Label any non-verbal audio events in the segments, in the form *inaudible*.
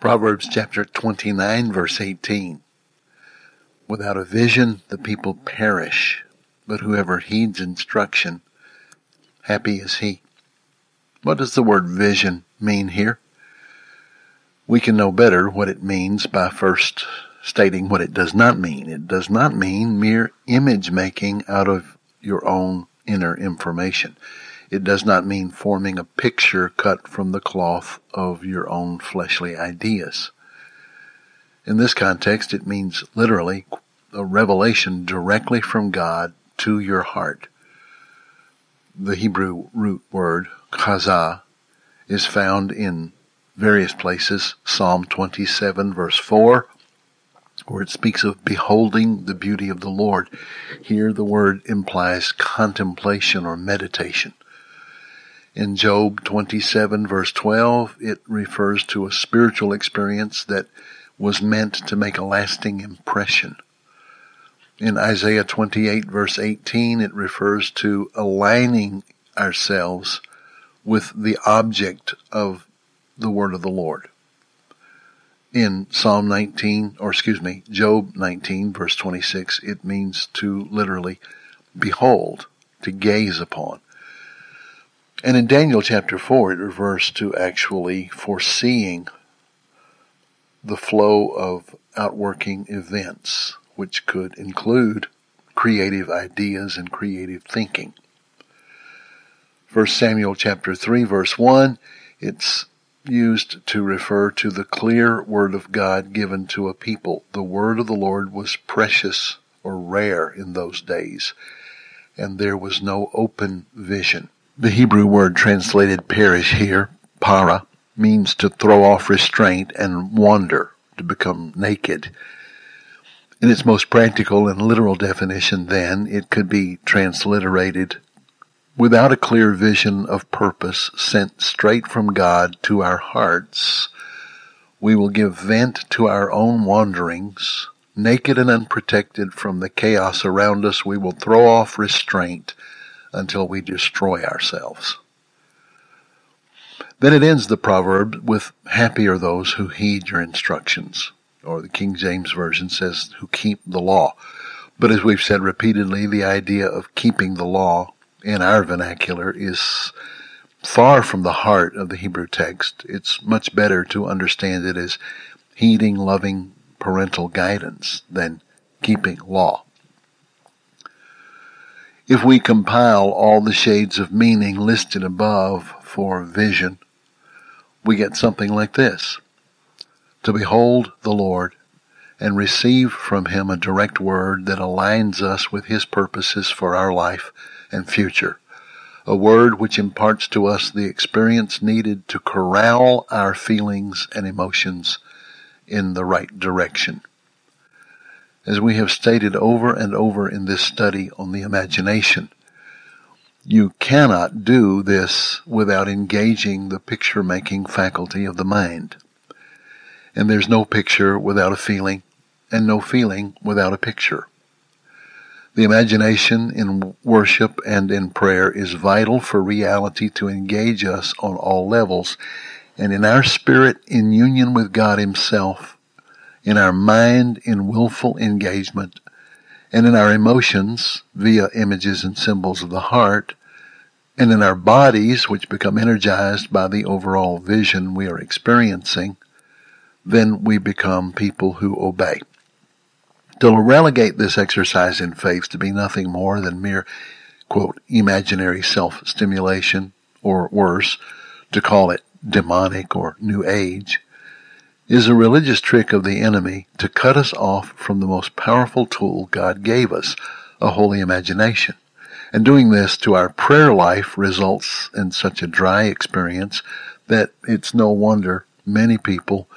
Proverbs chapter 29 verse 18. Without a vision, the people perish, but whoever heeds instruction, happy is he. What does the word vision mean here? We can know better what it means by first stating what it does not mean. It does not mean mere image making out of your own inner information. It does not mean forming a picture cut from the cloth of your own fleshly ideas. In this context, it means literally a revelation directly from God to your heart. The Hebrew root word, chazah, is found in various places. Psalm 27 verse 4, where it speaks of beholding the beauty of the Lord. Here the word implies contemplation or meditation. In Job 27 verse 12, it refers to a spiritual experience that was meant to make a lasting impression. In Isaiah 28 verse 18, it refers to aligning ourselves with the object of the word of the Lord. In Psalm 19, or excuse me, Job 19 verse 26, it means to literally behold, to gaze upon. And in Daniel chapter 4, it refers to actually foreseeing the flow of outworking events, which could include creative ideas and creative thinking. 1 Samuel chapter 3 verse 1, it's used to refer to the clear word of God given to a people. The word of the Lord was precious or rare in those days, and there was no open vision. The Hebrew word translated perish here, para, means to throw off restraint and wander, to become naked. In its most practical and literal definition, then, it could be transliterated without a clear vision of purpose sent straight from God to our hearts. We will give vent to our own wanderings. Naked and unprotected from the chaos around us, we will throw off restraint until we destroy ourselves. Then it ends the proverb with happy are those who heed your instructions, or the King James Version says who keep the law. But as we've said repeatedly, the idea of keeping the law in our vernacular is far from the heart of the Hebrew text. It's much better to understand it as heeding loving parental guidance than keeping law. If we compile all the shades of meaning listed above for vision, we get something like this. To behold the Lord and receive from Him a direct word that aligns us with His purposes for our life and future. A word which imparts to us the experience needed to corral our feelings and emotions in the right direction. As we have stated over and over in this study on the imagination, you cannot do this without engaging the picture making faculty of the mind. And there's no picture without a feeling, and no feeling without a picture. The imagination in worship and in prayer is vital for reality to engage us on all levels, and in our spirit in union with God Himself in our mind in willful engagement, and in our emotions via images and symbols of the heart, and in our bodies, which become energized by the overall vision we are experiencing, then we become people who obey. To relegate this exercise in faith to be nothing more than mere, quote, imaginary self-stimulation, or worse, to call it demonic or new age, is a religious trick of the enemy to cut us off from the most powerful tool God gave us, a holy imagination. And doing this to our prayer life results in such a dry experience that it's no wonder many people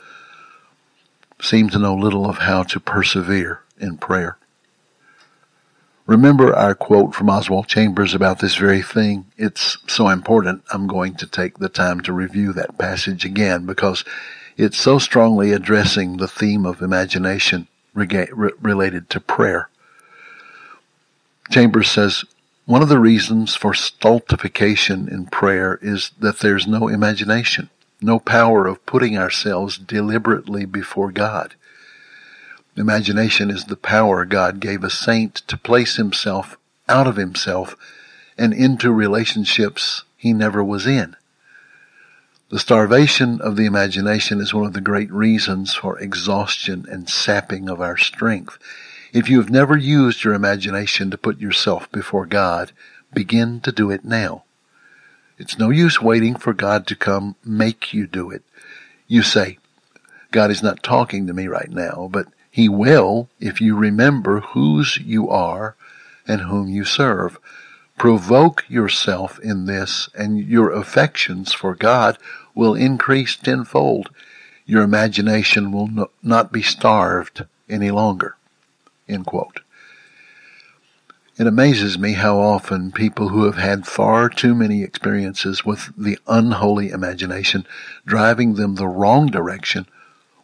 seem to know little of how to persevere in prayer. Remember our quote from Oswald Chambers about this very thing. It's so important. I'm going to take the time to review that passage again because it's so strongly addressing the theme of imagination related to prayer. Chambers says, one of the reasons for stultification in prayer is that there's no imagination. no power of putting ourselves deliberately before God. Imagination is the power God gave a saint to place himself out of himself and into relationships he never was in. The starvation of the imagination is one of the great reasons for exhaustion and sapping of our strength. If you have never used your imagination to put yourself before God, begin to do it now. It's no use waiting for God to come make you do it. You say, God is not talking to me right now, but He will if you remember whose you are and whom you serve. Provoke yourself in this, and your affections for God will increase tenfold. Your imagination will no, not be starved any longer. End quote. It amazes me how often people who have had far too many experiences with the unholy imagination driving them the wrong direction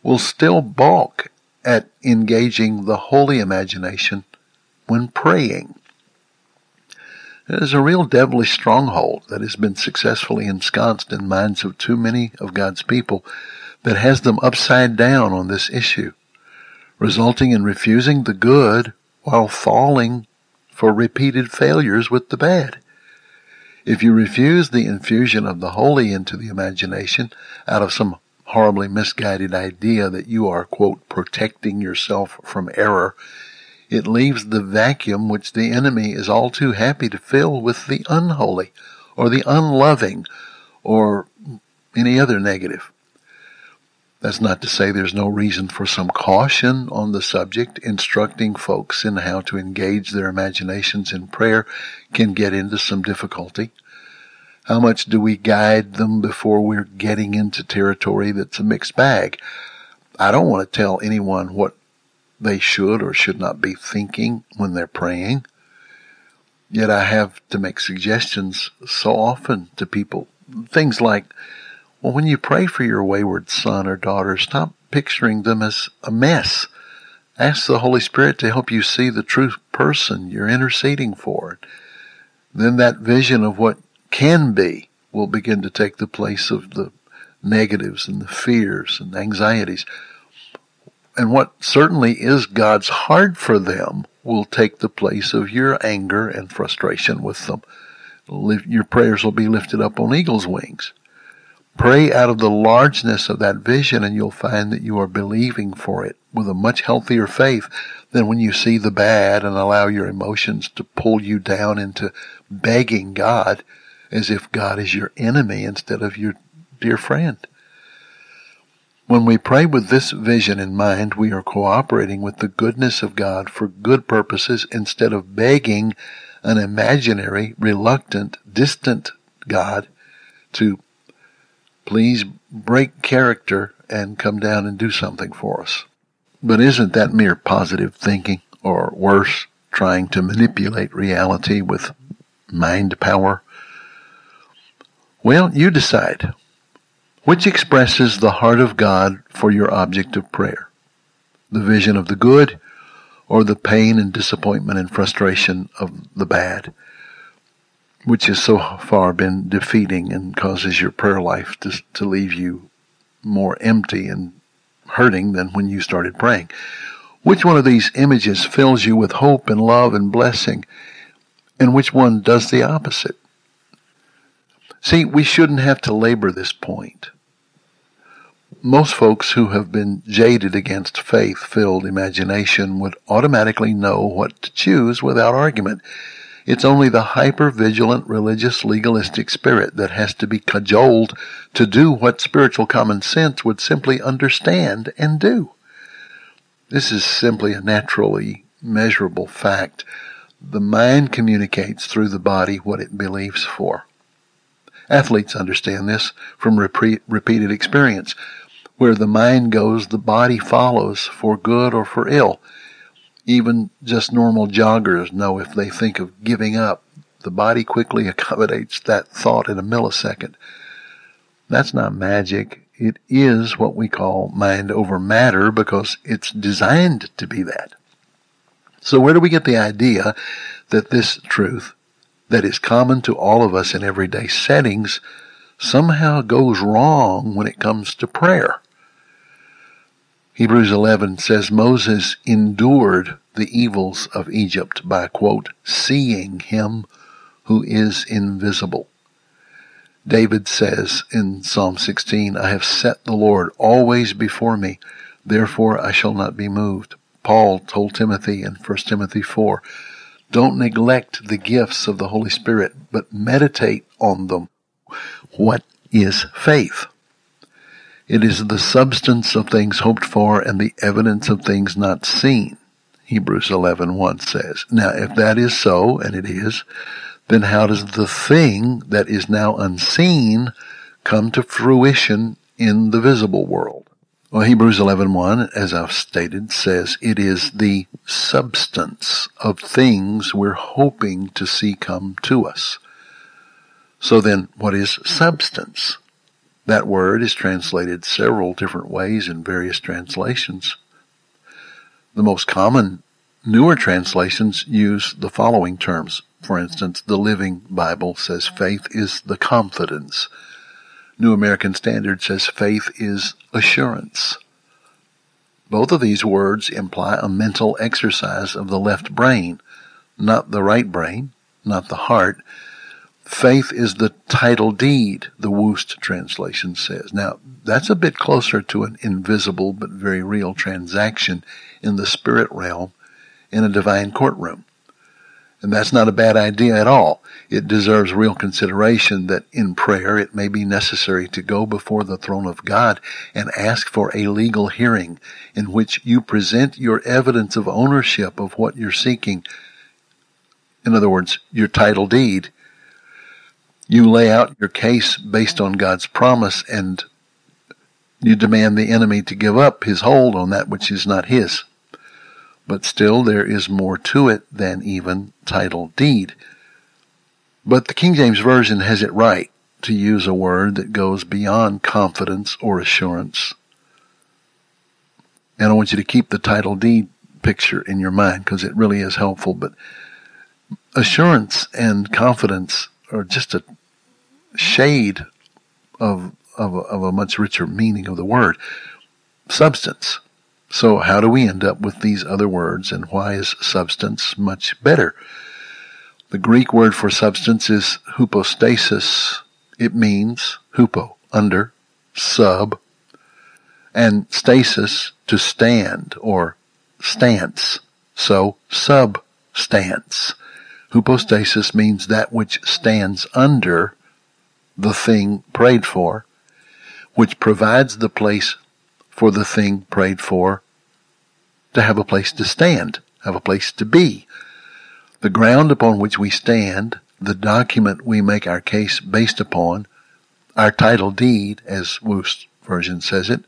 will still balk at engaging the holy imagination when praying. Is a real devilish stronghold that has been successfully ensconced in minds of too many of God's people that has them upside down on this issue, resulting in refusing the good while falling for repeated failures with the bad. If you refuse the infusion of the holy into the imagination out of some horribly misguided idea that you are, quote, protecting yourself from error, it leaves the vacuum which the enemy is all too happy to fill with the unholy or the unloving or any other negative. That's not to say there's no reason for some caution on the subject. Instructing folks in how to engage their imaginations in prayer can get into some difficulty. How much do we guide them before we're getting into territory that's a mixed bag? I don't want to tell anyone what they should or should not be thinking when they're praying. Yet I have to make suggestions so often to people. Things like, well, when you pray for your wayward son or daughter, stop picturing them as a mess. Ask the Holy Spirit to help you see the true person you're interceding for. Then that vision of what can be will begin to take the place of the negatives and the fears and anxieties. And what certainly is God's heart for them will take the place of your anger and frustration with them. Your prayers will be lifted up on eagle's wings. Pray out of the largeness of that vision and you'll find that you are believing for it with a much healthier faith than when you see the bad and allow your emotions to pull you down into begging God as if God is your enemy instead of your dear friend. When we pray with this vision in mind, we are cooperating with the goodness of God for good purposes instead of begging an imaginary, reluctant, distant God to Please break character and come down and do something for us. But isn't that mere positive thinking, or worse, trying to manipulate reality with mind power? Well, you decide. Which expresses the heart of God for your object of prayer? The vision of the good, or the pain and disappointment and frustration of the bad? which has so far been defeating and causes your prayer life to, to leave you more empty and hurting than when you started praying. Which one of these images fills you with hope and love and blessing, and which one does the opposite? See, we shouldn't have to labor this point. Most folks who have been jaded against faith filled imagination would automatically know what to choose without argument. It's only the hyper-vigilant religious legalistic spirit that has to be cajoled to do what spiritual common sense would simply understand and do. This is simply a naturally measurable fact. The mind communicates through the body what it believes for. Athletes understand this from repeated experience. Where the mind goes, the body follows for good or for ill. Even just normal joggers know if they think of giving up, the body quickly *laughs* accommodates that thought in a millisecond. That's not magic. It is what we call mind over matter because it's designed to be that. So where do we get the idea that this truth that is common to all of us in everyday settings somehow goes wrong when it comes to prayer. Hebrews 11 says Moses endured the evils of Egypt by, quote, seeing him who is invisible. David says in Psalm 16, I have set the Lord always before me, therefore I shall not be moved. Paul told Timothy in 1 Timothy 4, don't neglect the gifts of the Holy Spirit, but meditate on them. What is faith? It is the substance of things hoped for and the evidence of things not seen. Hebrews 11:1 says. Now, if that is so, and it is, then how does the thing that is now unseen come to fruition in the visible world? Well, Hebrews 11:1, as I've stated, says it is the substance of things we're hoping to see come to us. So then, what is substance? That word is translated several different ways in various translations. The most common newer translations use the following terms. For instance, the Living Bible says faith is the confidence. New American Standard says faith is assurance. Both of these words imply a mental exercise of the left brain, not the right brain, not the heart, Faith is the title deed, the Wuest translation says. Now, that's a bit closer to an invisible but very real transaction in the spirit realm in a divine courtroom. And that's not a bad idea at all. It deserves real consideration that in prayer it may be necessary to go before the throne of God and ask for a legal hearing in which you present your evidence of ownership of what you're seeking. In other words, your title deed you lay out your case based on God's promise and you demand the enemy to give up his hold on that which is not his. But still, there is more to it than even title deed. But the King James Version has it right to use a word that goes beyond confidence or assurance. And I want you to keep the title deed picture in your mind because it really is helpful. But assurance and confidence are just a shade of, of, of a much richer meaning of the word. Substance. So how do we end up with these other words and why is substance much better? The Greek word for substance is hypostasis. It means hupo, under, sub, and stasis, to stand or stance. So substance. Hypostasis means that which stands under the thing prayed for, which provides the place for the thing prayed for to have a place to stand, have a place to be. The ground upon which we stand, the document we make our case based upon, our title deed, as Wuest version says it,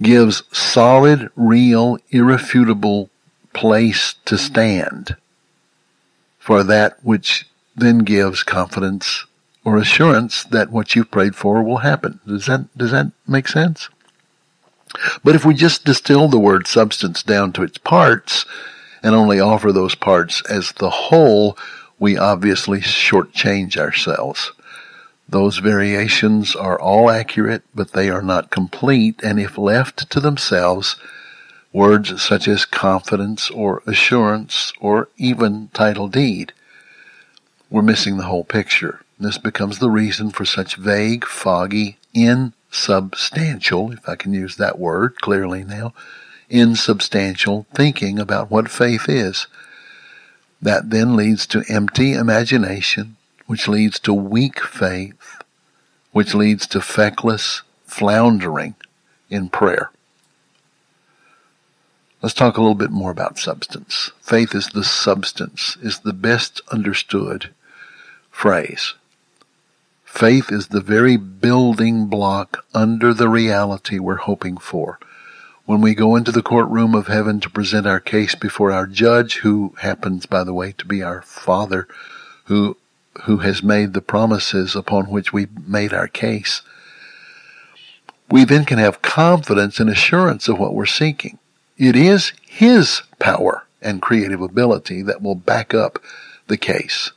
gives solid, real, irrefutable place to stand for that which then gives confidence or assurance that what you've prayed for will happen. Does that, does that make sense? But if we just distill the word substance down to its parts and only offer those parts as the whole, we obviously shortchange ourselves. Those variations are all accurate, but they are not complete, and if left to themselves, words such as confidence or assurance or even title deed, we're missing the whole picture. This becomes the reason for such vague, foggy, insubstantial, if I can use that word clearly now, insubstantial thinking about what faith is. That then leads to empty imagination, which leads to weak faith, which leads to feckless floundering in prayer. Let's talk a little bit more about substance. Faith is the substance, is the best understood phrase. Faith is the very building block under the reality we're hoping for. When we go into the courtroom of heaven to present our case before our judge, who happens, by the way, to be our Father, who, who has made the promises upon which we made our case, we then can have confidence and assurance of what we're seeking. It is His power and creative ability that will back up the case,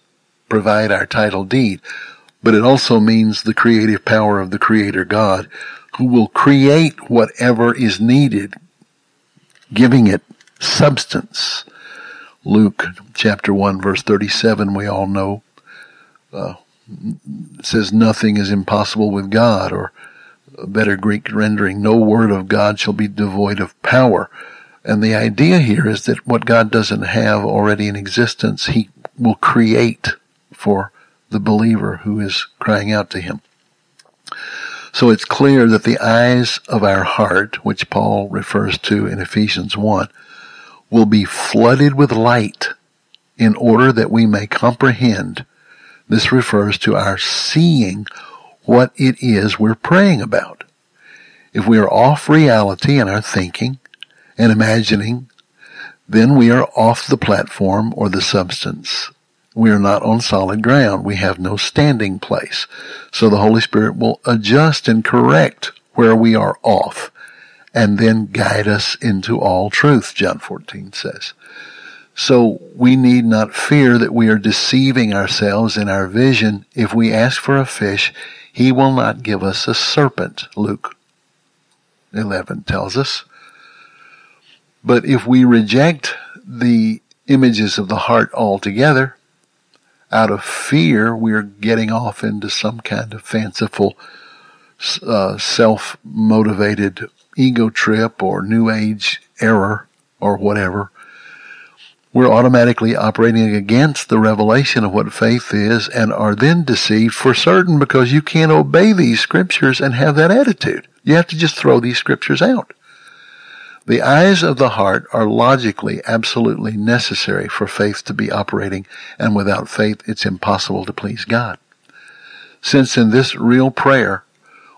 provide our title deed, but it also means the creative power of the Creator God who will create whatever is needed, giving it substance. Luke chapter 1 verse 37 we all know uh, says nothing is impossible with God or a better Greek rendering no word of God shall be devoid of power. And the idea here is that what God doesn't have already in existence, He will create for the believer who is crying out to Him. So it's clear that the eyes of our heart, which Paul refers to in Ephesians 1, will be flooded with light in order that we may comprehend. This refers to our seeing what it is we're praying about. If we are off reality in our thinking and imagining, then we are off the platform or the substance we are not on solid ground. We have no standing place. So the Holy Spirit will adjust and correct where we are off and then guide us into all truth, John 14 says. So we need not fear that we are deceiving ourselves in our vision. If we ask for a fish, he will not give us a serpent, Luke 11 tells us. But if we reject the images of the heart altogether, out of fear, we're getting off into some kind of fanciful, uh, self-motivated ego trip or new age error or whatever. We're automatically operating against the revelation of what faith is and are then deceived for certain because you can't obey these scriptures and have that attitude. You have to just throw these scriptures out. The eyes of the heart are logically absolutely necessary for faith to be operating, and without faith it's impossible to please God. Since in this real prayer,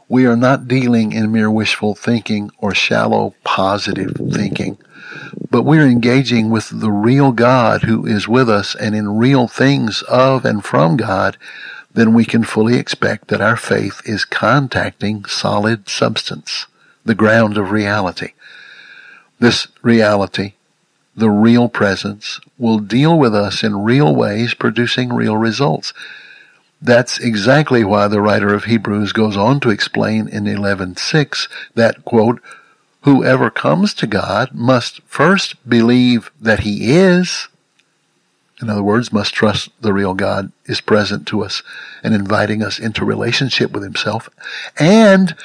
we are not dealing in mere wishful thinking or shallow positive thinking, but we're engaging with the real God who is with us and in real things of and from God, then we can fully expect that our faith is contacting solid substance, the ground of reality. This reality, the real presence, will deal with us in real ways, producing real results. That's exactly why the writer of Hebrews goes on to explain in 11.6 that, quote, whoever comes to God must first believe that he is, in other words, must trust the real God is present to us and inviting us into relationship with himself, and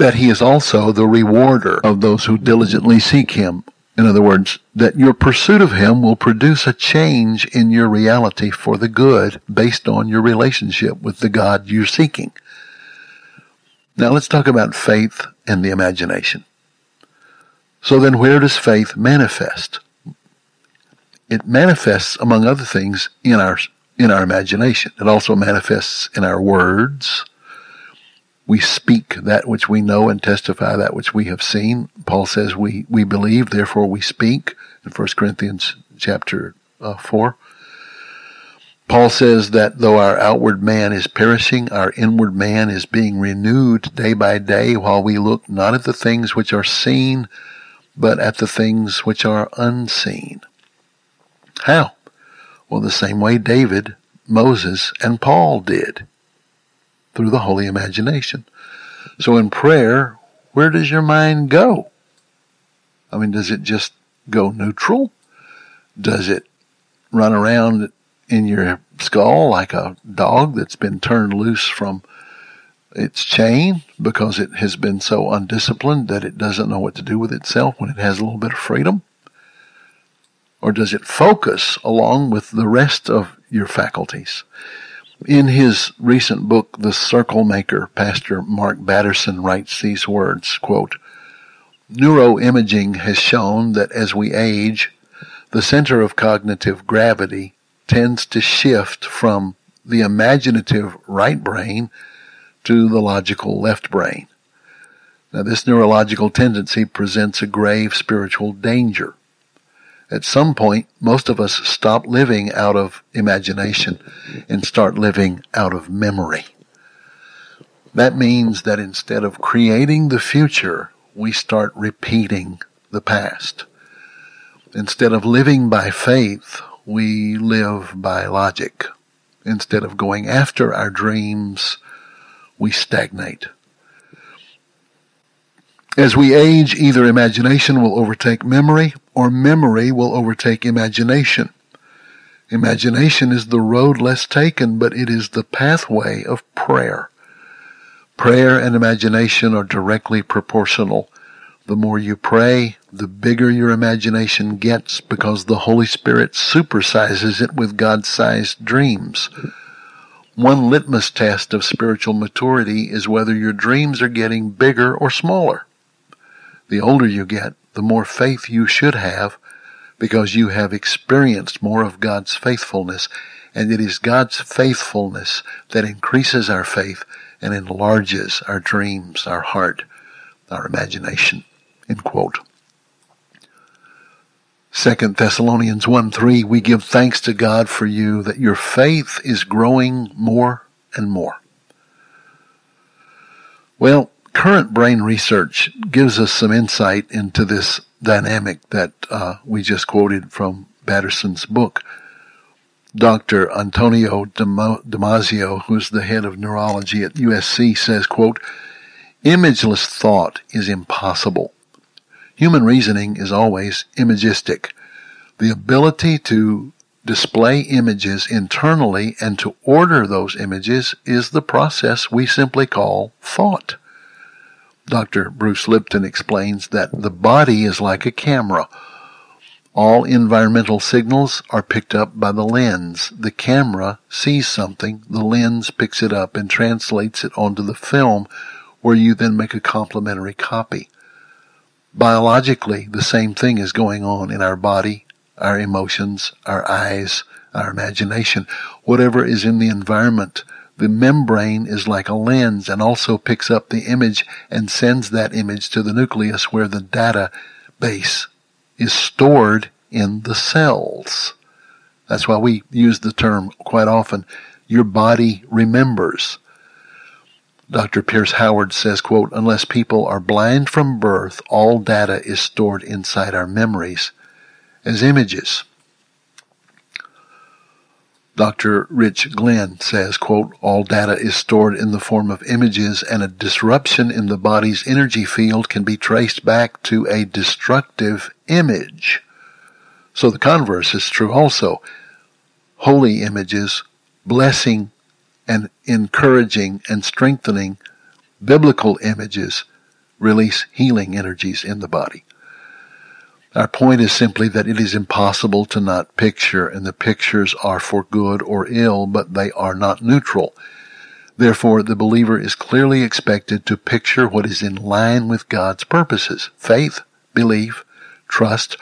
that he is also the rewarder of those who diligently seek him. In other words, that your pursuit of him will produce a change in your reality for the good based on your relationship with the God you're seeking. Now let's talk about faith and the imagination. So then where does faith manifest? It manifests, among other things, in our, in our imagination. It also manifests in our words, we speak that which we know and testify that which we have seen. Paul says we, we believe, therefore we speak in 1 Corinthians chapter uh, 4. Paul says that though our outward man is perishing, our inward man is being renewed day by day while we look not at the things which are seen, but at the things which are unseen. How? Well, the same way David, Moses, and Paul did through the holy imagination. So in prayer, where does your mind go? I mean, does it just go neutral? Does it run around in your skull like a dog that's been turned loose from its chain because it has been so undisciplined that it doesn't know what to do with itself when it has a little bit of freedom? Or does it focus along with the rest of your faculties? In his recent book, The Circle Maker, Pastor Mark Batterson writes these words, quote, Neuroimaging has shown that as we age, the center of cognitive gravity tends to shift from the imaginative right brain to the logical left brain. Now, this neurological tendency presents a grave spiritual danger at some point, most of us stop living out of imagination and start living out of memory. That means that instead of creating the future, we start repeating the past. Instead of living by faith, we live by logic. Instead of going after our dreams, we stagnate. As we age, either imagination will overtake memory or memory will overtake imagination. Imagination is the road less taken, but it is the pathway of prayer. Prayer and imagination are directly proportional. The more you pray, the bigger your imagination gets because the Holy Spirit supersizes it with God-sized dreams. One litmus test of spiritual maturity is whether your dreams are getting bigger or smaller. The older you get, the more faith you should have because you have experienced more of God's faithfulness. And it is God's faithfulness that increases our faith and enlarges our dreams, our heart, our imagination. End quote. Second Thessalonians 1 3, we give thanks to God for you that your faith is growing more and more. Well, current brain research gives us some insight into this dynamic that uh, we just quoted from Batterson's book. Dr. Antonio Damasio, who's the head of neurology at USC, says, quote, Imageless thought is impossible. Human reasoning is always imagistic. The ability to display images internally and to order those images is the process we simply call thought. Dr. Bruce Lipton explains that the body is like a camera. All environmental signals are picked up by the lens. The camera sees something, the lens picks it up and translates it onto the film where you then make a complementary copy. Biologically, the same thing is going on in our body, our emotions, our eyes, our imagination. Whatever is in the environment the membrane is like a lens and also picks up the image and sends that image to the nucleus where the data base is stored in the cells. That's why we use the term quite often, your body remembers. Dr. Pierce Howard says, quote, unless people are blind from birth, all data is stored inside our memories as images. Dr. Rich Glenn says, quote, all data is stored in the form of images and a disruption in the body's energy field can be traced back to a destructive image. So the converse is true also. Holy images, blessing and encouraging and strengthening biblical images release healing energies in the body. Our point is simply that it is impossible to not picture, and the pictures are for good or ill, but they are not neutral. Therefore, the believer is clearly expected to picture what is in line with God's purposes. Faith, belief, trust,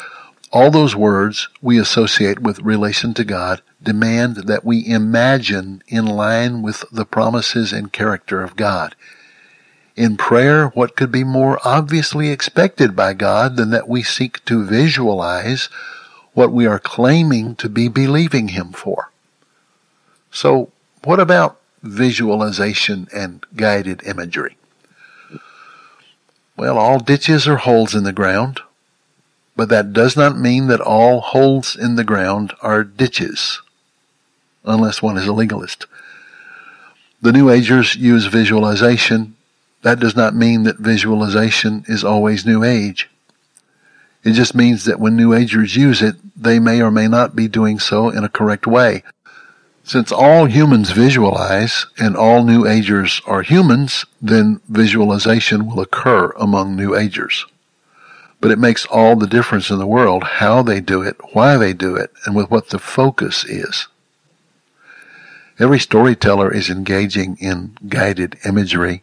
all those words we associate with relation to God demand that we imagine in line with the promises and character of God. In prayer, what could be more obviously expected by God than that we seek to visualize what we are claiming to be believing Him for? So, what about visualization and guided imagery? Well, all ditches are holes in the ground, but that does not mean that all holes in the ground are ditches, unless one is a legalist. The New Agers use visualization that does not mean that visualization is always New Age. It just means that when New Agers use it, they may or may not be doing so in a correct way. Since all humans visualize and all New Agers are humans, then visualization will occur among New Agers. But it makes all the difference in the world how they do it, why they do it, and with what the focus is. Every storyteller is engaging in guided imagery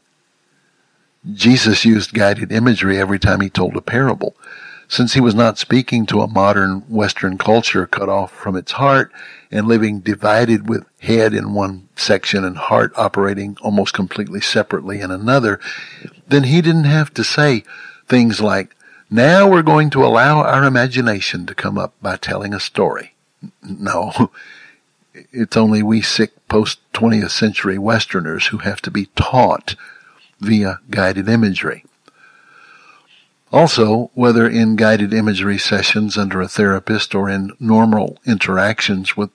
Jesus used guided imagery every time he told a parable. Since he was not speaking to a modern Western culture cut off from its heart and living divided with head in one section and heart operating almost completely separately in another, then he didn't have to say things like, now we're going to allow our imagination to come up by telling a story. No. *laughs* It's only we sick post 20th century Westerners who have to be taught via guided imagery. Also, whether in guided imagery sessions under a therapist or in normal interactions with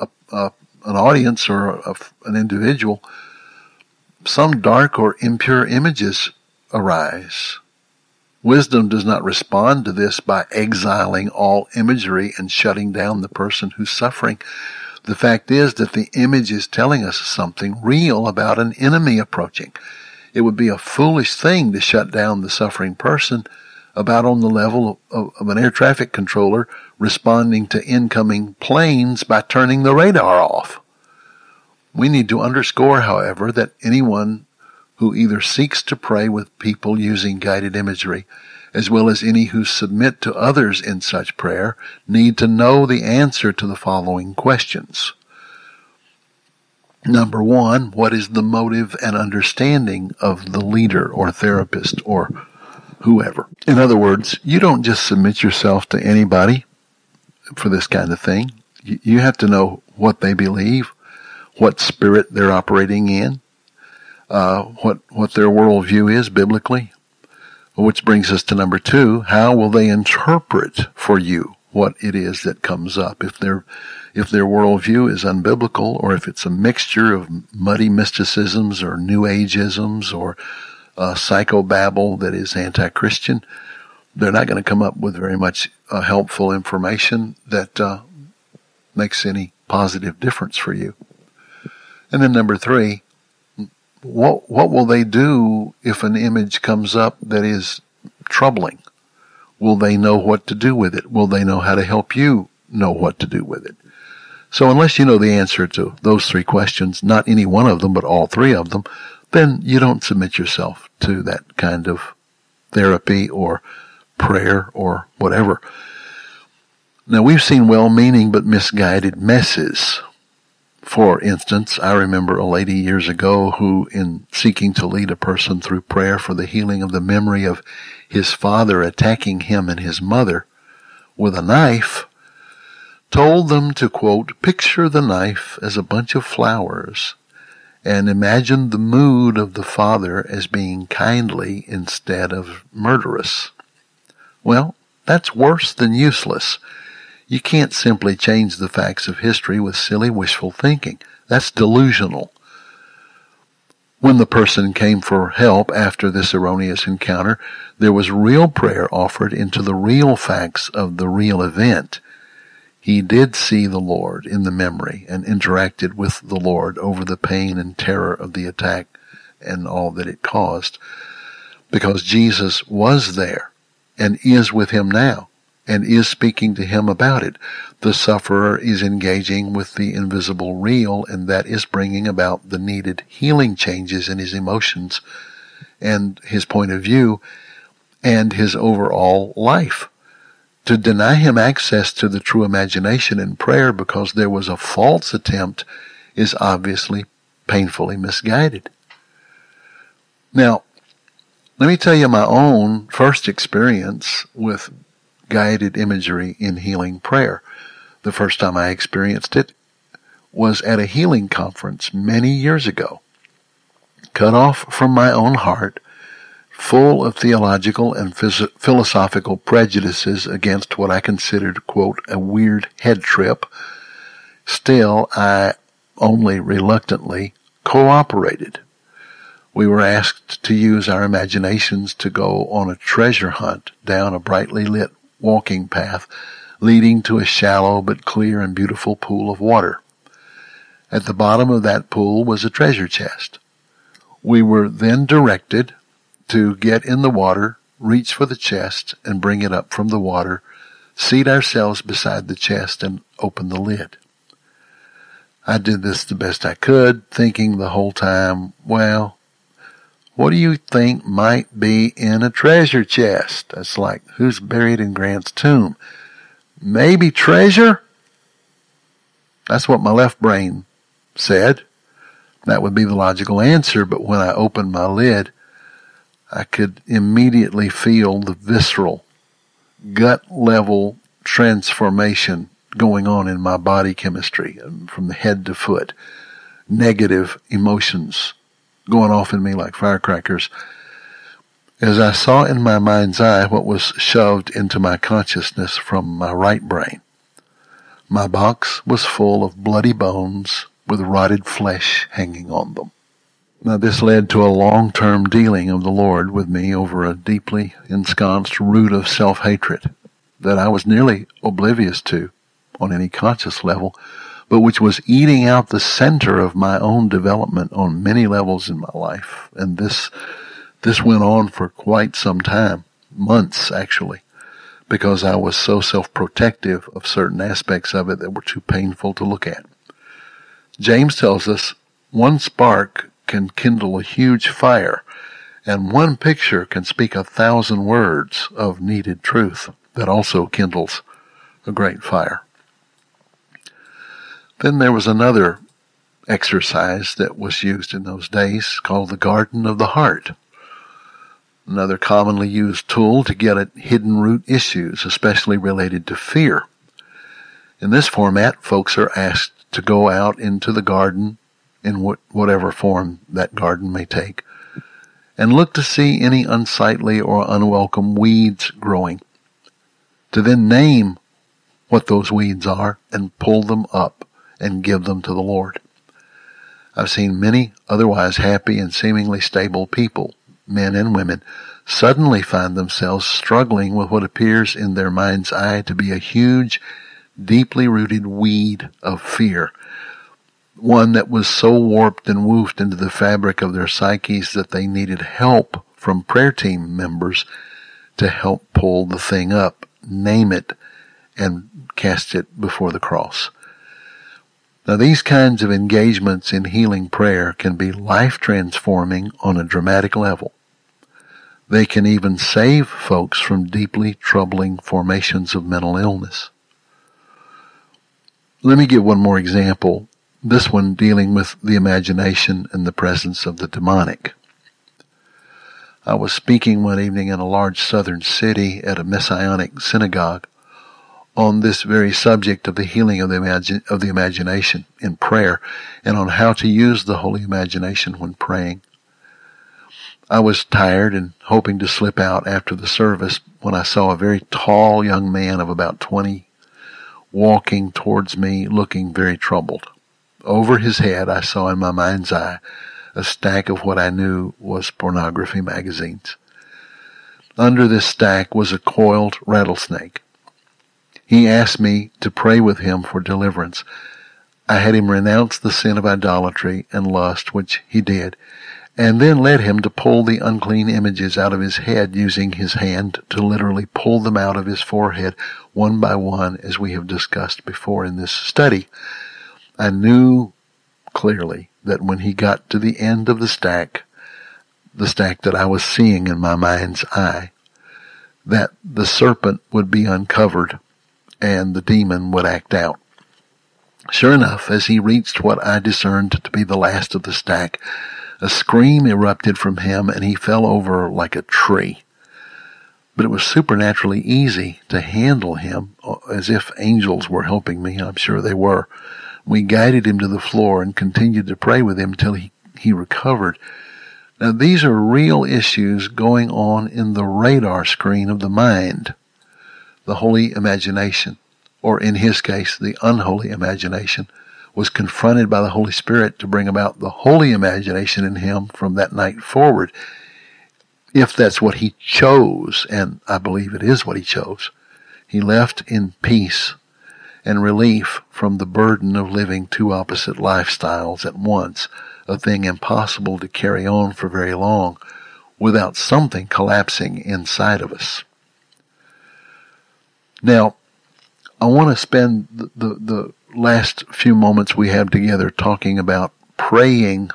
a, a, an audience or a, an individual, some dark or impure images arise. Wisdom does not respond to this by exiling all imagery and shutting down the person who's suffering. The fact is that the image is telling us something real about an enemy approaching. It would be a foolish thing to shut down the suffering person about on the level of, of, an air traffic controller responding to incoming planes by turning the radar off. We need to underscore, however, that anyone who either seeks to pray with people using guided imagery, as well as any who submit to others in such prayer, need to know the answer to the following questions. Number one, what is the motive and understanding of the leader or therapist or whoever? In other words, you don't just submit yourself to anybody for this kind of thing. You have to know what they believe, what spirit they're operating in, uh, what what their worldview is biblically. Which brings us to number two: How will they interpret for you what it is that comes up? If their if their worldview is unbiblical, or if it's a mixture of muddy mysticisms or New Ageisms or psychobabble that is anti-Christian, they're not going to come up with very much uh, helpful information that uh, makes any positive difference for you. And then number three, what what will they do if an image comes up that is troubling? Will they know what to do with it? Will they know how to help you know what to do with it? So unless you know the answer to those three questions, not any one of them, but all three of them, then you don't submit yourself to that kind of therapy or prayer or whatever. Now we've seen well-meaning but misguided messes for instance, I remember a lady years ago who, in seeking to lead a person through prayer for the healing of the memory of his father attacking him and his mother with a knife, told them to quote, picture the knife as a bunch of flowers and imagine the mood of the father as being kindly instead of murderous. Well, that's worse than useless you can't simply change the facts of history with silly wishful thinking. That's delusional. When the person came for help after this erroneous encounter, there was real prayer offered into the real facts of the real event. He did see the Lord in the memory and interacted with the Lord over the pain and terror of the attack and all that it caused. Because Jesus was there and is with him now and is speaking to him about it. The sufferer is engaging with the invisible real, and that is bringing about the needed healing changes in his emotions and his point of view and his overall life. To deny him access to the true imagination in prayer because there was a false attempt is obviously painfully misguided. Now, let me tell you my own first experience with guided imagery in healing prayer. The first time I experienced it was at a healing conference many years ago. Cut off from my own heart, full of theological and phys- philosophical prejudices against what I considered, quote, a weird head trip, still I only reluctantly cooperated. We were asked to use our imaginations to go on a treasure hunt down a brightly lit walking path leading to a shallow but clear and beautiful pool of water. At the bottom of that pool was a treasure chest. We were then directed to get in the water, reach for the chest, and bring it up from the water, seat ourselves beside the chest, and open the lid. I did this the best I could, thinking the whole time, well, what do you think might be in a treasure chest? That's like, who's buried in Grant's tomb? Maybe treasure? That's what my left brain said. That would be the logical answer, but when I opened my lid, I could immediately feel the visceral, gut level transformation going on in my body chemistry um, from the head to foot. Negative emotions going off in me like firecrackers. As I saw in my mind's eye what was shoved into my consciousness from my right brain. My box was full of bloody bones, with rotted flesh hanging on them. Now this led to a long-term dealing of the Lord with me over a deeply ensconced root of self-hatred that I was nearly oblivious to on any conscious level, but which was eating out the center of my own development on many levels in my life. And this, this went on for quite some time, months actually, because I was so self-protective of certain aspects of it that were too painful to look at. James tells us one spark can kindle a huge fire, and one picture can speak a thousand words of needed truth that also kindles a great fire. Then there was another exercise that was used in those days called the Garden of the Heart. Another commonly used tool to get at hidden root issues, especially related to fear. In this format, folks are asked to go out into the garden in whatever form that garden may take and look to see any unsightly or unwelcome weeds growing. To then name what those weeds are and pull them up and give them to the Lord. I've seen many otherwise happy and seemingly stable people, men and women, suddenly find themselves struggling with what appears in their mind's eye to be a huge, deeply rooted weed of fear. One that was so warped and woofed into the fabric of their psyches that they needed help from prayer team members to help pull the thing up, name it, and cast it before the cross. Now these kinds of engagements in healing prayer can be life transforming on a dramatic level. They can even save folks from deeply troubling formations of mental illness. Let me give one more example, this one dealing with the imagination and the presence of the demonic. I was speaking one evening in a large southern city at a messianic synagogue on this very subject of the healing of the, imagine, of the imagination in prayer and on how to use the holy imagination when praying. I was tired and hoping to slip out after the service when I saw a very tall young man of about 20 walking towards me looking very troubled. Over his head I saw in my mind's eye a stack of what I knew was pornography magazines. Under this stack was a coiled rattlesnake. He asked me to pray with him for deliverance. I had him renounce the sin of idolatry and lust, which he did, and then led him to pull the unclean images out of his head using his hand to literally pull them out of his forehead one by one as we have discussed before in this study. I knew clearly that when he got to the end of the stack, the stack that I was seeing in my mind's eye, that the serpent would be uncovered and the demon would act out. Sure enough, as he reached what I discerned to be the last of the stack, a scream erupted from him and he fell over like a tree. But it was supernaturally easy to handle him uh, as if angels were helping me. I'm sure they were. We guided him to the floor and continued to pray with him till he, he recovered. Now these are real issues going on in the radar screen of the mind the holy imagination, or in his case, the unholy imagination, was confronted by the Holy Spirit to bring about the holy imagination in him from that night forward. If that's what he chose, and I believe it is what he chose, he left in peace and relief from the burden of living two opposite lifestyles at once, a thing impossible to carry on for very long without something collapsing inside of us. Now, I want to spend the, the, last few moments we have together talking about praying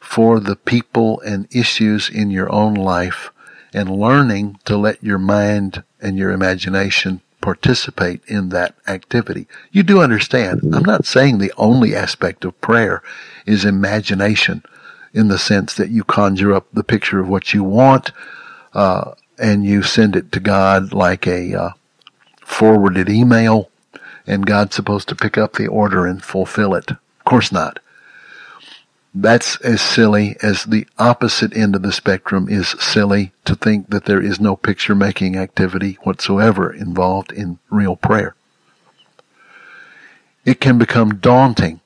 for the people and issues in your own life and learning to let your mind and your imagination participate in that activity. You do understand, I'm not saying the only aspect of prayer is imagination in the sense that you conjure up the picture of what you want, uh, and you send it to God like a, uh, forwarded email and God's supposed to pick up the order and fulfill it. Of course not. That's as silly as the opposite end of the spectrum is silly to think that there is no picture making activity whatsoever involved in real prayer. It can become daunting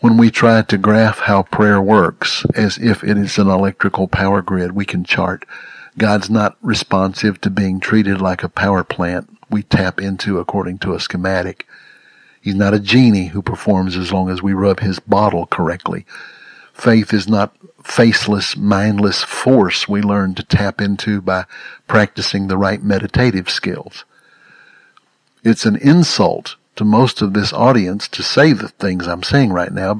when we try to graph how prayer works as if it is an electrical power grid we can chart. God's not responsive to being treated like a power plant we tap into according to a schematic. He's not a genie who performs as long as we rub his bottle correctly. Faith is not faceless, mindless force we learn to tap into by practicing the right meditative skills. It's an insult to most of this audience to say the things I'm saying right now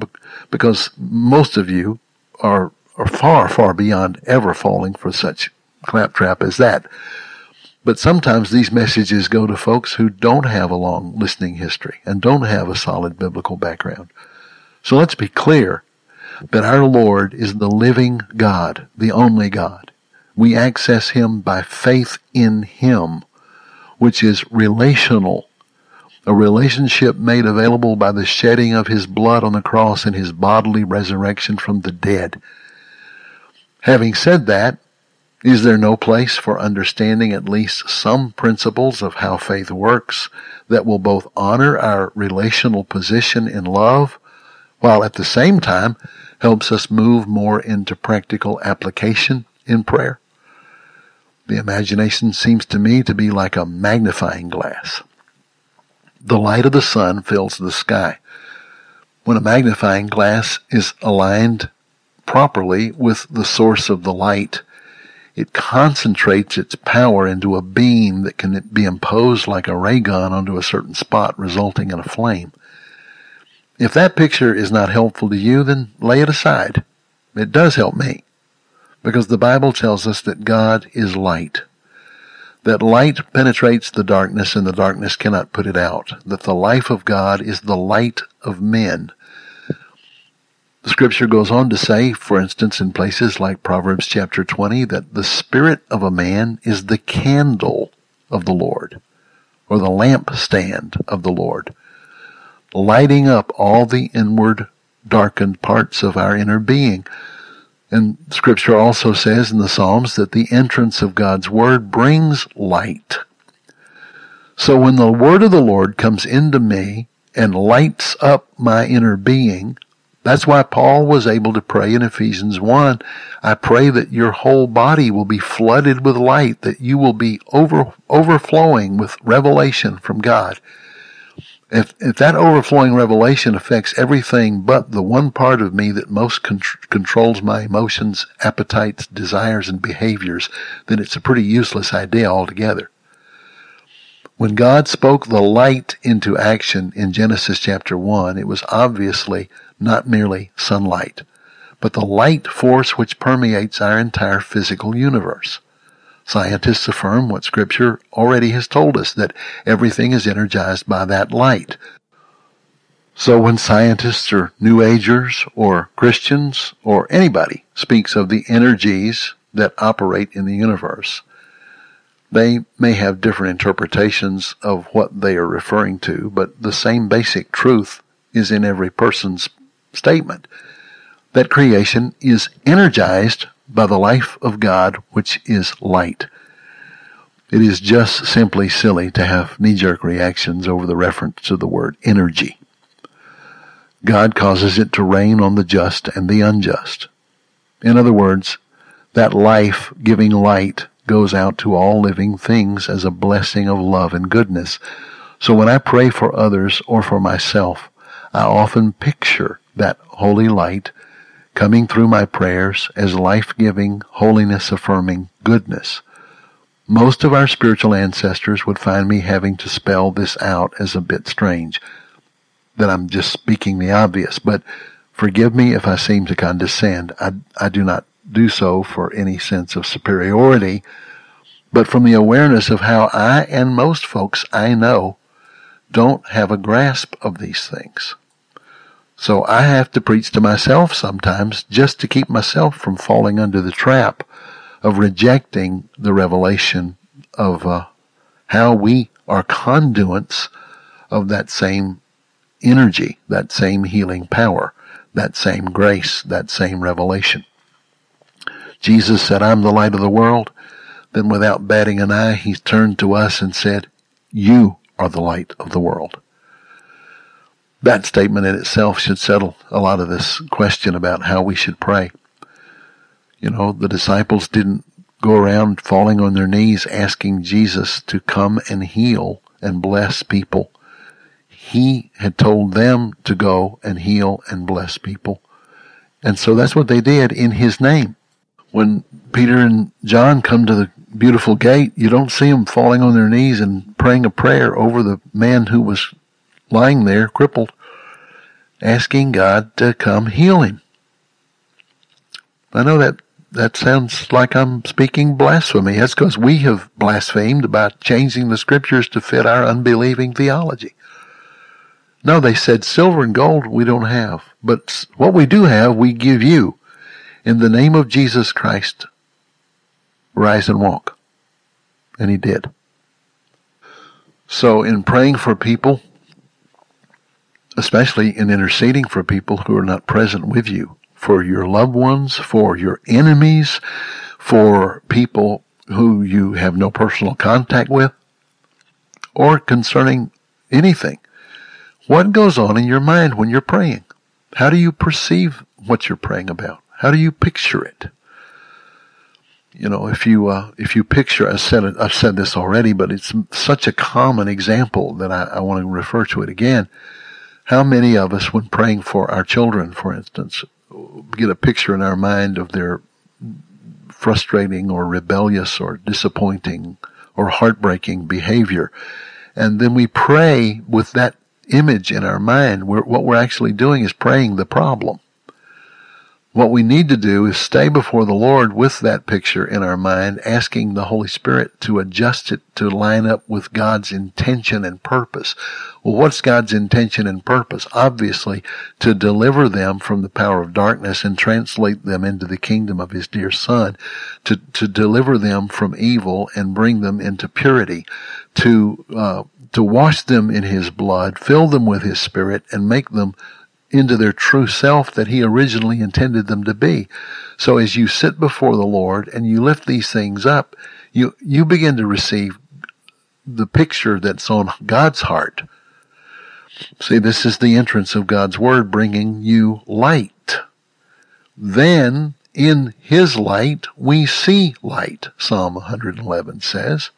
because most of you are, are far, far beyond ever falling for such claptrap as that. But sometimes these messages go to folks who don't have a long listening history and don't have a solid biblical background. So let's be clear that our Lord is the living God, the only God. We access Him by faith in Him, which is relational. A relationship made available by the shedding of His blood on the cross and His bodily resurrection from the dead. Having said that, is there no place for understanding at least some principles of how faith works that will both honor our relational position in love while at the same time helps us move more into practical application in prayer? The imagination seems to me to be like a magnifying glass. The light of the sun fills the sky. When a magnifying glass is aligned properly with the source of the light, it concentrates its power into a beam that can be imposed like a ray gun onto a certain spot, resulting in a flame. If that picture is not helpful to you, then lay it aside. It does help me. Because the Bible tells us that God is light. That light penetrates the darkness and the darkness cannot put it out. That the life of God is the light of men. The scripture goes on to say, for instance, in places like Proverbs chapter 20, that the spirit of a man is the candle of the Lord, or the lampstand of the Lord, lighting up all the inward darkened parts of our inner being. And scripture also says in the Psalms that the entrance of God's word brings light. So when the word of the Lord comes into me and lights up my inner being, that's why Paul was able to pray in Ephesians 1. I pray that your whole body will be flooded with light, that you will be over, overflowing with revelation from God. If, if that overflowing revelation affects everything but the one part of me that most con- controls my emotions, appetites, desires, and behaviors, then it's a pretty useless idea altogether. When God spoke the light into action in Genesis chapter 1, it was obviously not merely sunlight, but the light force which permeates our entire physical universe. Scientists affirm what scripture already has told us that everything is energized by that light. So when scientists or New Agers or Christians or anybody speaks of the energies that operate in the universe, they may have different interpretations of what they are referring to, but the same basic truth is in every person's statement that creation is energized by the life of God, which is light. It is just simply silly to have knee jerk reactions over the reference to the word energy. God causes it to rain on the just and the unjust. In other words, that life giving light goes out to all living things as a blessing of love and goodness. So when I pray for others or for myself, I often picture that holy light coming through my prayers as life-giving, holiness-affirming goodness. Most of our spiritual ancestors would find me having to spell this out as a bit strange, that I'm just speaking the obvious, but forgive me if I seem to condescend. I, I do not do so for any sense of superiority, but from the awareness of how I and most folks I know don't have a grasp of these things. So I have to preach to myself sometimes just to keep myself from falling under the trap of rejecting the revelation of uh, how we are conduits of that same energy, that same healing power, that same grace, that same revelation. Jesus said, I'm the light of the world. Then without batting an eye, he turned to us and said, you are the light of the world. That statement in itself should settle a lot of this question about how we should pray. You know, the disciples didn't go around falling on their knees asking Jesus to come and heal and bless people. He had told them to go and heal and bless people. And so that's what they did in his name. When Peter and John come to the beautiful gate, you don't see them falling on their knees and praying a prayer over the man who was lying there crippled, asking God to come heal him. I know that that sounds like I'm speaking blasphemy. That's because we have blasphemed by changing the scriptures to fit our unbelieving theology. No, they said silver and gold we don't have, but what we do have we give you. In the name of Jesus Christ, rise and walk. And he did. So in praying for people, especially in interceding for people who are not present with you, for your loved ones, for your enemies, for people who you have no personal contact with, or concerning anything. What goes on in your mind when you're praying? How do you perceive what you're praying about? How do you picture it? You know, if you uh, if you picture, I said it, I've said this already, but it's such a common example that I, I want to refer to it again. How many of us, when praying for our children, for instance, get a picture in our mind of their frustrating or rebellious or disappointing or heartbreaking behavior, and then we pray with that image in our mind. We're, what we're actually doing is praying the problem. What we need to do is stay before the Lord with that picture in our mind, asking the Holy Spirit to adjust it to line up with God's intention and purpose. Well, what's God's intention and purpose? Obviously, to deliver them from the power of darkness and translate them into the kingdom of His dear Son, to, to deliver them from evil and bring them into purity, to, uh, to wash them in His blood, fill them with His Spirit, and make them into their true self that he originally intended them to be. So as you sit before the Lord and you lift these things up, you, you begin to receive the picture that's on God's heart. See, this is the entrance of God's word bringing you light. Then in his light we see light, Psalm 111 says.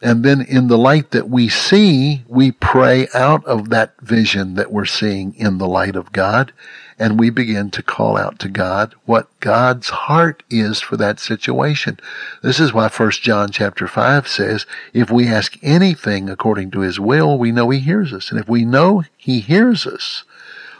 And then in the light that we see, we pray out of that vision that we're seeing in the light of God. And we begin to call out to God what God's heart is for that situation. This is why 1 John chapter 5 says, if we ask anything according to his will, we know he hears us. And if we know he hears us,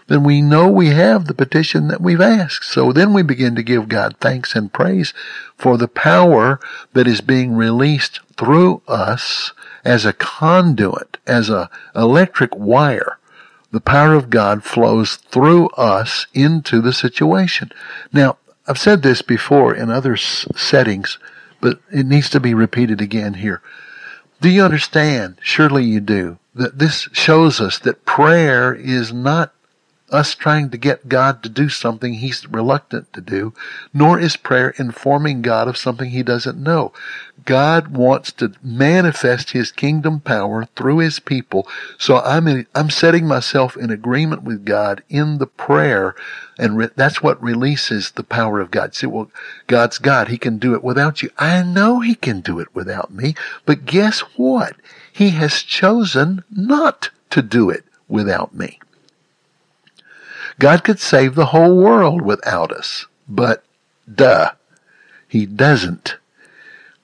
then we know we have the petition that we've asked. So then we begin to give God thanks and praise for the power that is being released through us as a conduit, as a electric wire. The power of God flows through us into the situation. Now, I've said this before in other settings, but it needs to be repeated again here. Do you understand? Surely you do. That this shows us that prayer is not us trying to get God to do something he's reluctant to do, nor is prayer informing God of something he doesn't know. God wants to manifest his kingdom power through his people. So I'm in, I'm setting myself in agreement with God in the prayer and re- that's what releases the power of God. See, well, God's God. He can do it without you. I know he can do it without me, but guess what? He has chosen not to do it without me. God could save the whole world without us, but duh, He doesn't.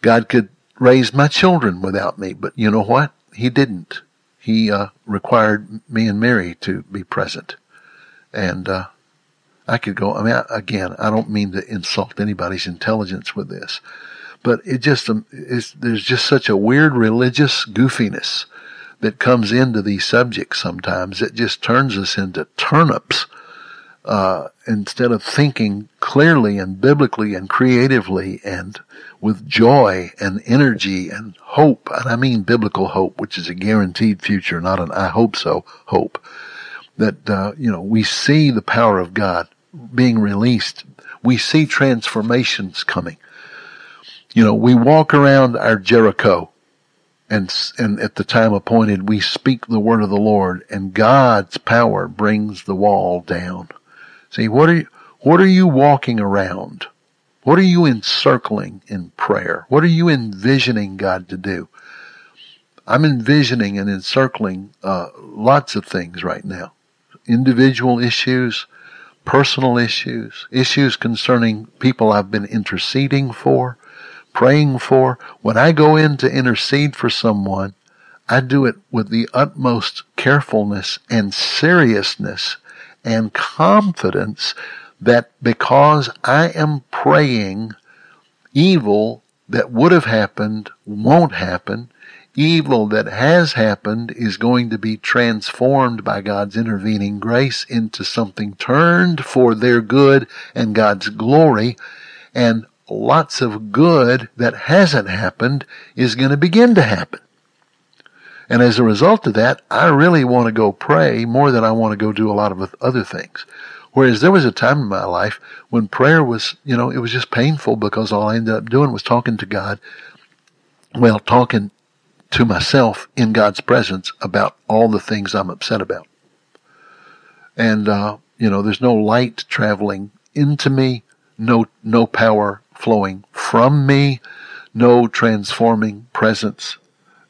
God could raise my children without me, but you know what? He didn't. He uh, required me and Mary to be present, and uh, I could go. I mean, again, I don't mean to insult anybody's intelligence with this, but it just um, there's just such a weird religious goofiness that comes into these subjects sometimes. It just turns us into turnips uh, instead of thinking clearly and biblically and creatively and with joy and energy and hope, and I mean biblical hope, which is a guaranteed future, not an I hope so hope, that, uh, you know, we see the power of God being released. We see transformations coming. You know, we walk around our Jericho and, and at the time appointed, we speak the word of the Lord and God's power brings the wall down. See, what are you, what are you walking around? What are you encircling in prayer? What are you envisioning God to do? I'm envisioning and encircling uh, lots of things right now. Individual issues, personal issues, issues concerning people I've been interceding for, praying for. When I go in to intercede for someone, I do it with the utmost carefulness and seriousness and confidence that because I am praying evil that would have happened won't happen, evil that has happened is going to be transformed by God's intervening grace into something turned for their good and God's glory. And lots of good that hasn't happened is going to begin to happen. And as a result of that, I really want to go pray more than I want to go do a lot of other things. Whereas there was a time in my life when prayer was, you know, it was just painful because all I ended up doing was talking to God. Well, talking to myself in God's presence about all the things I'm upset about. And, uh, you know, there's no light traveling into me, no, no power flowing from me, no transforming presence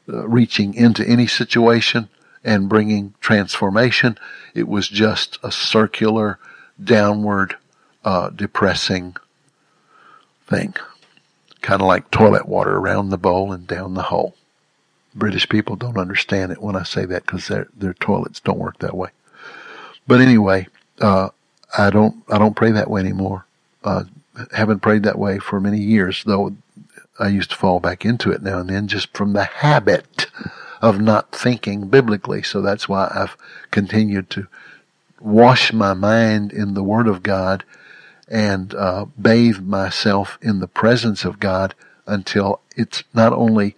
uh, reaching into any situation and bringing transformation. It was just a circular, downward, uh, depressing thing. Kind of like toilet water around the bowl and down the hole. British people don't understand it when I say that because their their toilets don't work that way. But anyway, uh, I don't I don't pray that way anymore. Uh, haven't prayed that way for many years, though I used to fall back into it now and then just from the habit of not thinking biblically. So that's why I've continued to wash my mind in the Word of God and uh, bathe myself in the presence of God until it's not only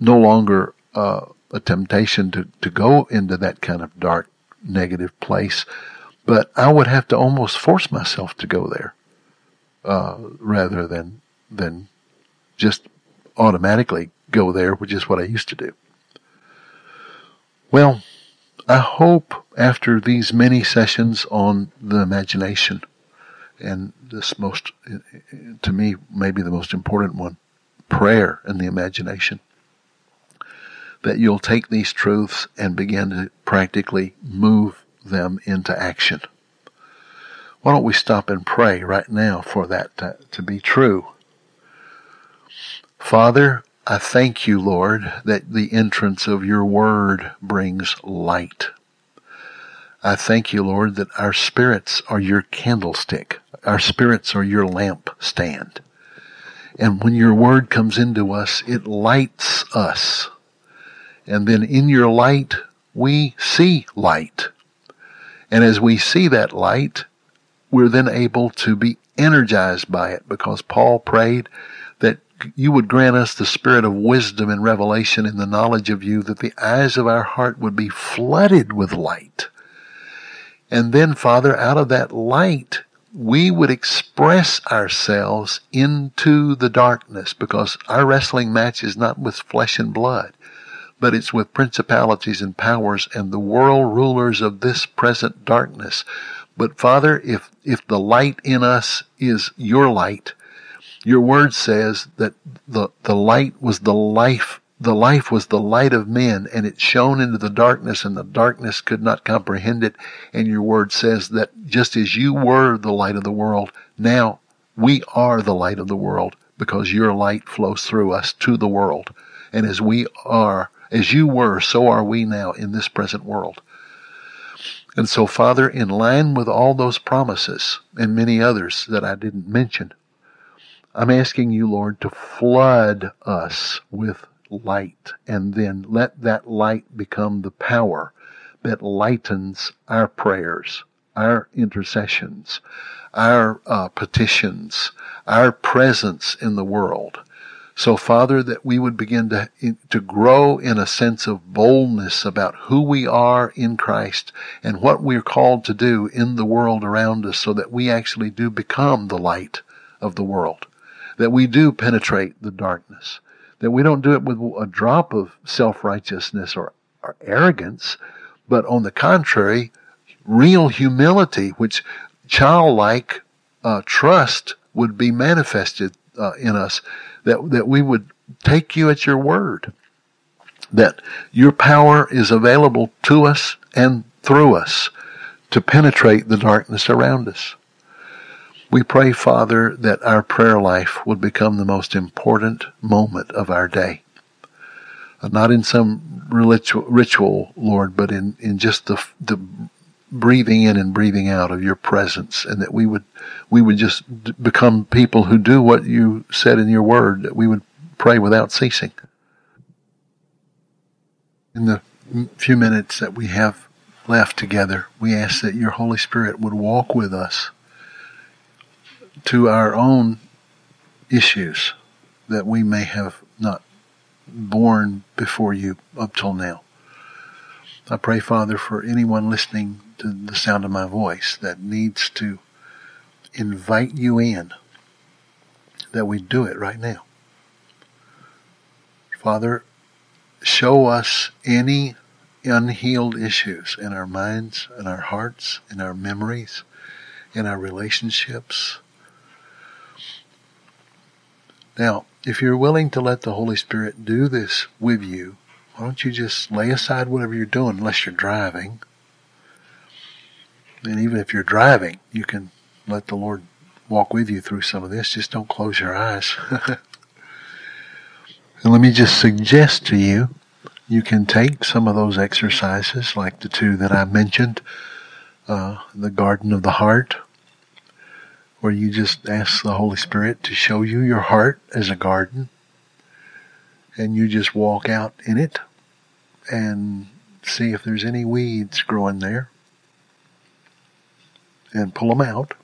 no longer uh, a temptation to, to go into that kind of dark, negative place, but I would have to almost force myself to go there uh, rather than than just automatically go there, which is what I used to do. Well, I hope after these many sessions on the imagination, and this most, to me, maybe the most important one, prayer and the imagination, that you'll take these truths and begin to practically move them into action. Why don't we stop and pray right now for that to, to be true? Father, I thank you, Lord, that the entrance of your word brings light. I thank you, Lord, that our spirits are your candlestick. Our spirits are your lamp stand. And when your word comes into us, it lights us and then in your light, we see light. And as we see that light, we're then able to be energized by it because Paul prayed you would grant us the spirit of wisdom and revelation in the knowledge of you, that the eyes of our heart would be flooded with light. And then, Father, out of that light, we would express ourselves into the darkness because our wrestling match is not with flesh and blood but it's with principalities and powers and the world rulers of this present darkness. But Father, if, if the light in us is your light, your word says that the, the light was the life, the life was the light of men and it shone into the darkness and the darkness could not comprehend it. And your word says that just as you were the light of the world, now we are the light of the world because your light flows through us to the world. And as we are as you were, so are we now in this present world. And so, Father, in line with all those promises and many others that I didn't mention, I'm asking you, Lord, to flood us with light and then let that light become the power that lightens our prayers, our intercessions, our uh, petitions, our presence in the world. So, Father, that we would begin to, to grow in a sense of boldness about who we are in Christ and what we're called to do in the world around us so that we actually do become the light of the world, that we do penetrate the darkness, that we don't do it with a drop of self righteousness or, or arrogance, but on the contrary, real humility, which childlike uh, trust would be manifested uh, in us, that, that we would take you at your word, that your power is available to us and through us to penetrate the darkness around us. We pray, Father, that our prayer life would become the most important moment of our day. Uh, not in some ritual, ritual, Lord, but in, in just the, the breathing in and breathing out of your presence and that we would, we would just become people who do what you said in your word, that we would pray without ceasing. In the few minutes that we have left together, we ask that your Holy Spirit would walk with us to our own issues that we may have not borne before you up till now. I pray, Father, for anyone listening to the sound of my voice that needs to invite you in, that we do it right now. Father, show us any unhealed issues in our minds, in our hearts, in our memories, in our relationships. Now, if you're willing to let the Holy Spirit do this with you, why don't you just lay aside whatever you're doing unless you're driving? And even if you're driving, you can let the Lord walk with you through some of this. Just don't close your eyes. *laughs* and let me just suggest to you, you can take some of those exercises, like the two that I mentioned, uh, the Garden of the Heart, where you just ask the Holy Spirit to show you your heart as a garden, and you just walk out in it and see if there's any weeds growing there and pull them out.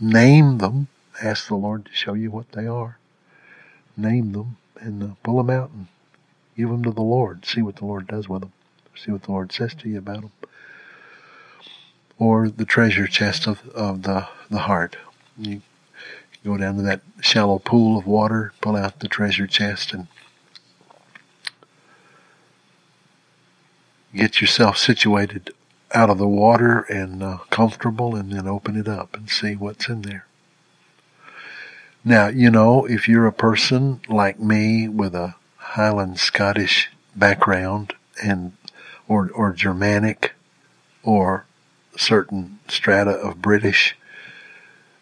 Name them. Ask the Lord to show you what they are. Name them and uh, pull them out and give them to the Lord. See what the Lord does with them. See what the Lord says to you about them. Or the treasure chest of, of the, the heart. You go down to that shallow pool of water, pull out the treasure chest, and get yourself situated out of the water and uh, comfortable and then open it up and see what's in there. Now, you know, if you're a person like me with a Highland Scottish background and or or Germanic or certain strata of British,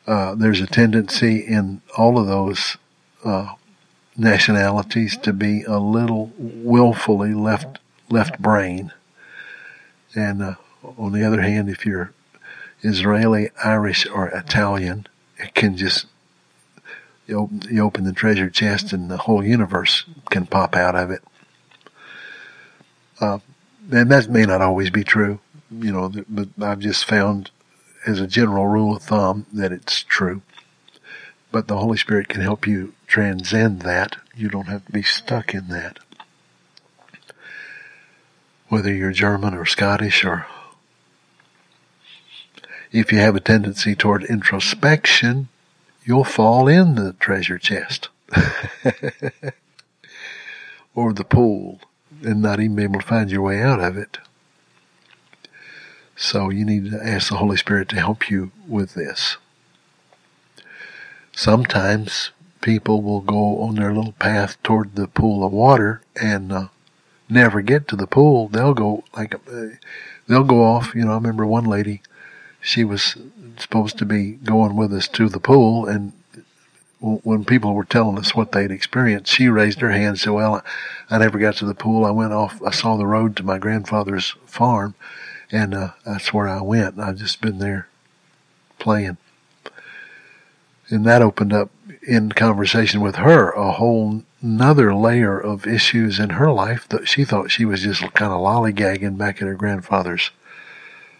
uh, there's a tendency in all of those uh, nationalities to be a little willfully left left brain, and uh, on the other hand, if you're Israeli, Irish, or Italian, it can just you open, you open the treasure chest and the whole universe can pop out of it. Uh, and that may not always be true, you know, but I've just found as a general rule of thumb that it's true. But the Holy Spirit can help you transcend that. You don't have to be stuck in that. Whether you're German or Scottish or if you have a tendency toward introspection, you'll fall in the treasure chest *laughs* or the pool and not even be able to find your way out of it. So you need to ask the Holy Spirit to help you with this. Sometimes people will go on their little path toward the pool of water and uh, never get to the pool. They'll go like uh, they'll go off. You know, I remember one lady she was supposed to be going with us to the pool and when people were telling us what they'd experienced, she raised her hand and said, well, I never got to the pool. I went off, I saw the road to my grandfather's farm and, uh, that's where I went. I've just been there playing. And that opened up in conversation with her a whole another layer of issues in her life that she thought she was just kind of lollygagging back at her grandfather's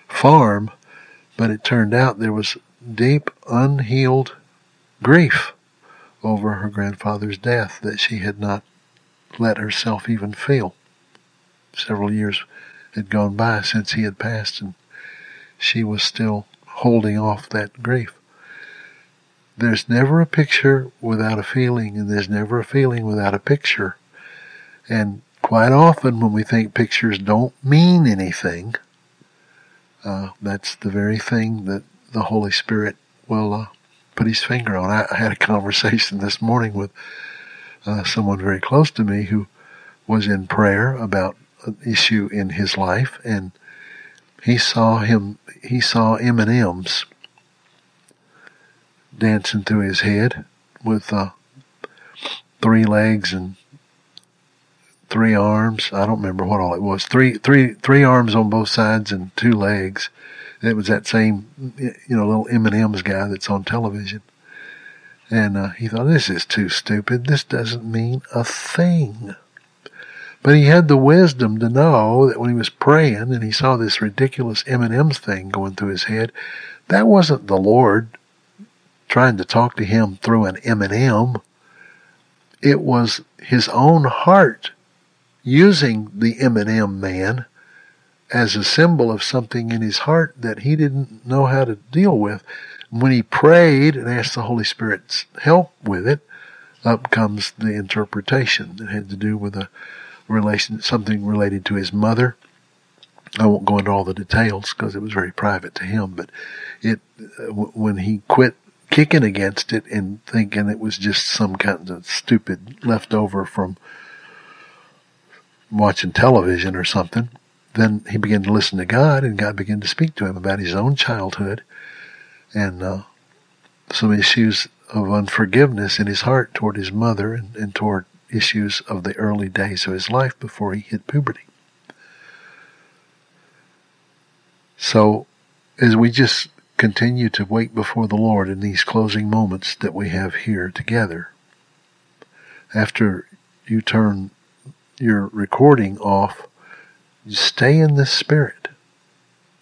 farm but it turned out there was deep, unhealed grief over her grandfather's death that she had not let herself even feel. Several years had gone by since he had passed, and she was still holding off that grief. there's never a picture without a feeling, and there's never a feeling without a picture. And quite often, when we think pictures don't mean anything, uh, that's the very thing that the Holy Spirit will uh, put his finger on. I, I, had a conversation this morning with uh, someone very close to me who was in prayer about issue in his life, and he saw him. He saw M and M's dancing through his head with uh, three legs and three arms. I don't remember what all it was. Three, three, three arms on both sides and two legs. It was that same, you know, little M and M's guy that's on television. And uh, he thought, this is too stupid. This doesn't mean a thing. But he had the wisdom to know that when he was praying and he saw this ridiculous M and M's thing going through his head, that wasn't the Lord trying to talk to him through an M&M. It was his own heart using the M&M man as a symbol of something in his heart that he didn't know how to deal with. When he prayed and asked the Holy Spirit's help with it, up comes the interpretation that had to do with a relation, something related to his mother. I won't go into all the details because it was very private to him, but it, uh, when he quit kicking against it and thinking it was just some kind of stupid leftover from watching television or something. Then he began to listen to God, and God began to speak to him about his own childhood and uh, some issues of unforgiveness in his heart toward his mother and, and toward issues of the early days of his life before he hit puberty. So, as we just continue to wait before the Lord in these closing moments that we have here together. After you turn your recording off, stay in this spirit.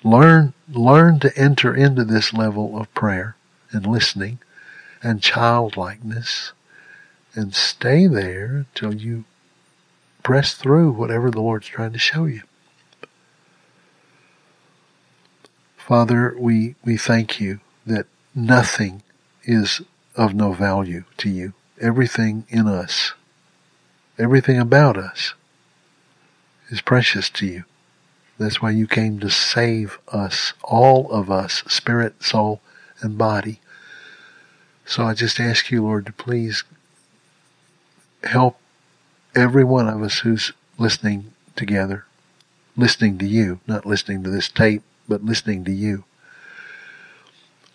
Learn, learn to enter into this level of prayer and listening and childlikeness and stay there until you press through whatever the Lord's trying to show you. Father, we, we thank you that nothing is of no value to you. Everything in us, everything about us is precious to you. That's why you came to save us, all of us, spirit, soul, and body. So I just ask you, Lord, to please help every one of us who's listening together, listening to you, not listening to this tape, but listening to you.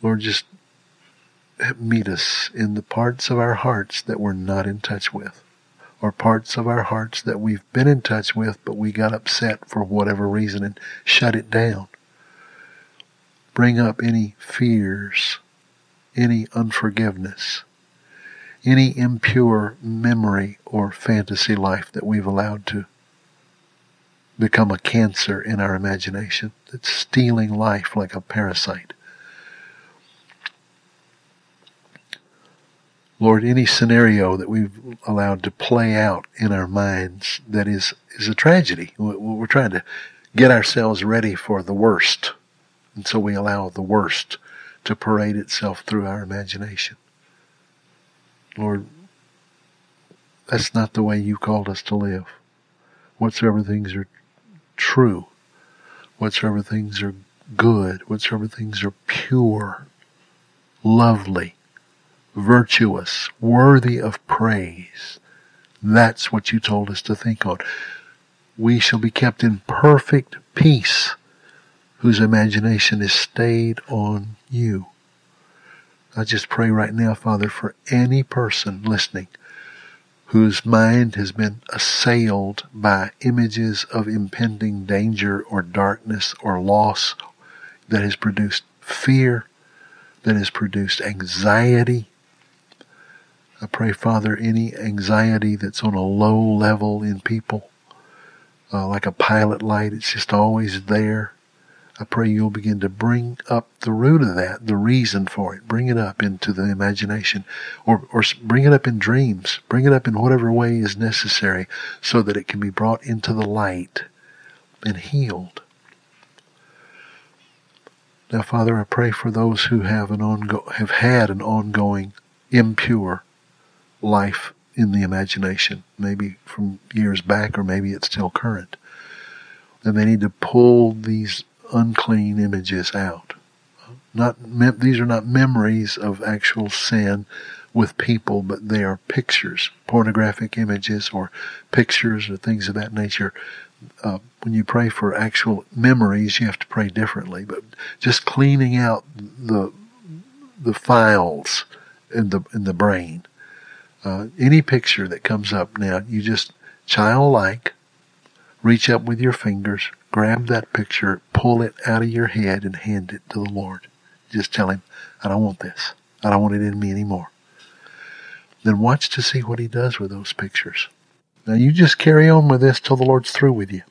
Lord, just meet us in the parts of our hearts that we're not in touch with, or parts of our hearts that we've been in touch with, but we got upset for whatever reason and shut it down. Bring up any fears, any unforgiveness, any impure memory or fantasy life that we've allowed to become a cancer in our imagination that's stealing life like a parasite. Lord, any scenario that we've allowed to play out in our minds that is, is a tragedy. We're trying to get ourselves ready for the worst. And so we allow the worst to parade itself through our imagination. Lord, that's not the way you called us to live. Whatsoever things are true, whatsoever things are good, whatsoever things are pure, lovely, virtuous, worthy of praise. That's what you told us to think on. We shall be kept in perfect peace whose imagination is stayed on you. I just pray right now, Father, for any person listening whose mind has been assailed by images of impending danger or darkness or loss that has produced fear, that has produced anxiety. I pray, Father, any anxiety that's on a low level in people, uh, like a pilot light, it's just always there. I pray you'll begin to bring up the root of that, the reason for it. Bring it up into the imagination or, or bring it up in dreams. Bring it up in whatever way is necessary so that it can be brought into the light and healed. Now, Father, I pray for those who have an ongo- have had an ongoing impure life in the imagination, maybe from years back or maybe it's still current. And they need to pull these unclean images out. Not these are not memories of actual sin with people, but they are pictures, pornographic images or pictures or things of that nature. Uh, when you pray for actual memories, you have to pray differently. But just cleaning out the the files in the in the brain. Uh, any picture that comes up now, you just childlike reach up with your fingers, grab that picture, pull it out of your head, and hand it to the Lord. Just tell Him, I don't want this. I don't want it in me anymore. Then watch to see what He does with those pictures. Now you just carry on with this till the Lord's through with you.